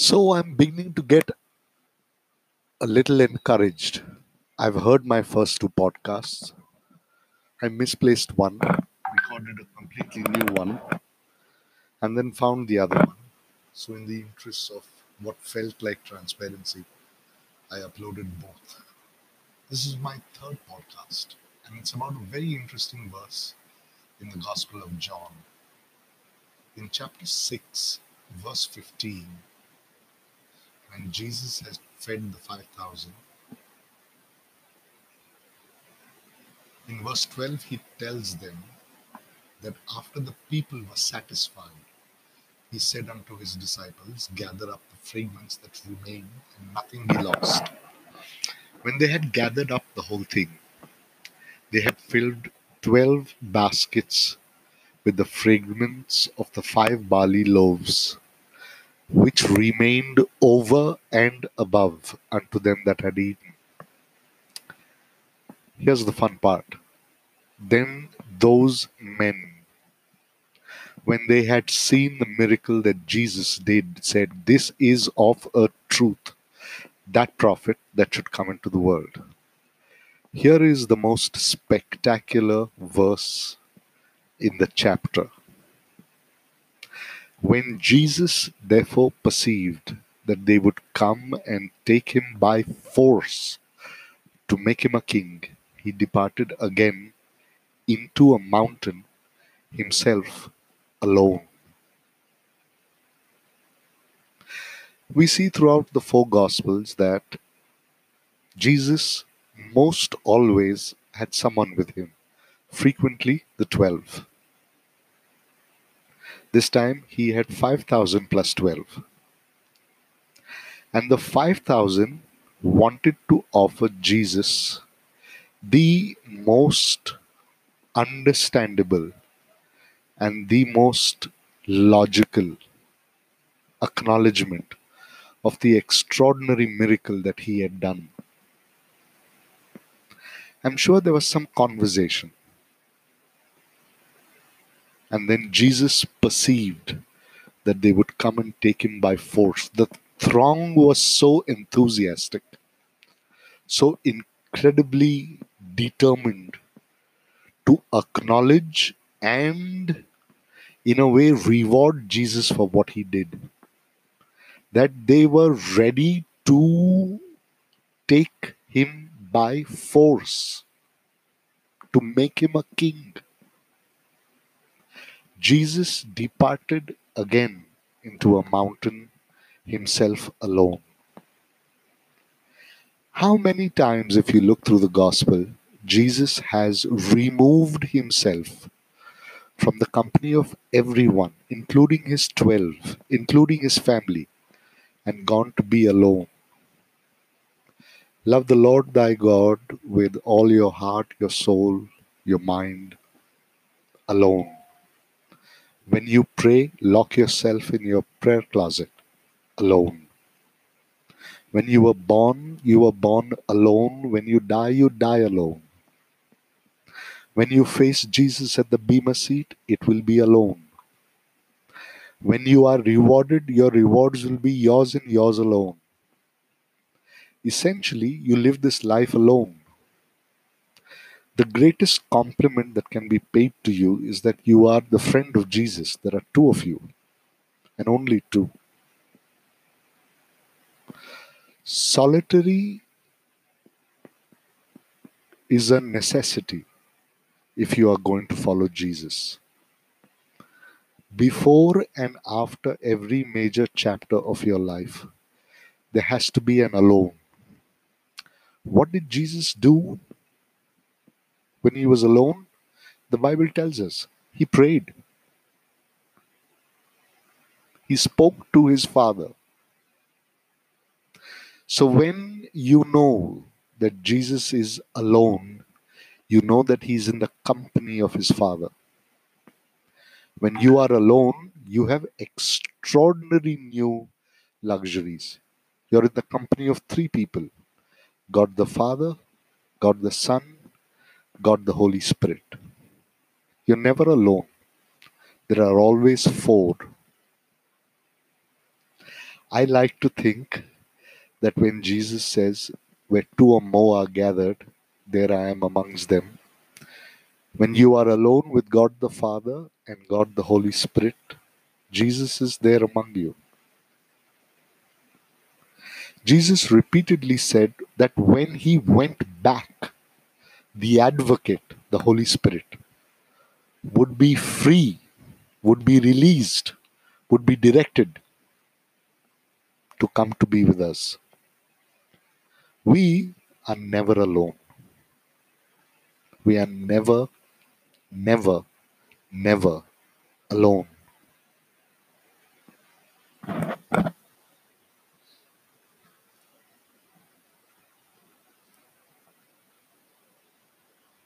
So I'm beginning to get a little encouraged. I've heard my first two podcasts. I misplaced one, recorded a completely new one, and then found the other one. So, in the interest of what felt like transparency, I uploaded both. This is my third podcast, and it's about a very interesting verse in the Gospel of John. In chapter 6, verse 15, when Jesus has fed the 5,000, in verse 12, he tells them that after the people were satisfied, he said unto his disciples, Gather up the fragments that remain, and nothing be lost. When they had gathered up the whole thing, they had filled twelve baskets with the fragments of the five barley loaves, which remained over and above unto them that had eaten. Here's the fun part. Then those men when they had seen the miracle that Jesus did, said, This is of a truth, that prophet that should come into the world. Here is the most spectacular verse in the chapter. When Jesus therefore perceived that they would come and take him by force to make him a king, he departed again into a mountain himself alone. We see throughout the four Gospels that Jesus most always had someone with him, frequently the twelve. This time he had 5,000 plus 12. And the 5,000 wanted to offer Jesus the most understandable and the most logical acknowledgement of the extraordinary miracle that he had done. I'm sure there was some conversation. And then Jesus perceived that they would come and take him by force. The throng was so enthusiastic, so incredibly determined to acknowledge and in a way reward Jesus for what he did. That they were ready to take him by force, to make him a king. Jesus departed again into a mountain himself alone. How many times, if you look through the gospel, Jesus has removed himself from the company of everyone, including his twelve, including his family, and gone to be alone. Love the Lord thy God with all your heart, your soul, your mind, alone. When you pray, lock yourself in your prayer closet, alone. When you were born, you were born alone. When you die, you die alone. When you face Jesus at the Bema seat, it will be alone. When you are rewarded, your rewards will be yours and yours alone. Essentially, you live this life alone. The greatest compliment that can be paid to you is that you are the friend of Jesus. There are two of you, and only two. Solitary is a necessity if you are going to follow Jesus. Before and after every major chapter of your life, there has to be an alone. What did Jesus do when he was alone? The Bible tells us he prayed. He spoke to his Father. So when you know that Jesus is alone, you know that he's in the company of his Father. When you are alone, you have extraordinary new luxuries. You're in the company of three people God the Father, God the Son, God the Holy Spirit. You're never alone. There are always four. I like to think that when Jesus says, Where two or more are gathered, there I am amongst them. When you are alone with God the Father and God the Holy Spirit, Jesus is there among you. Jesus repeatedly said that when he went back, the advocate, the Holy Spirit, would be free, would be released, would be directed to come to be with us. We are never alone. We are never, never, never alone.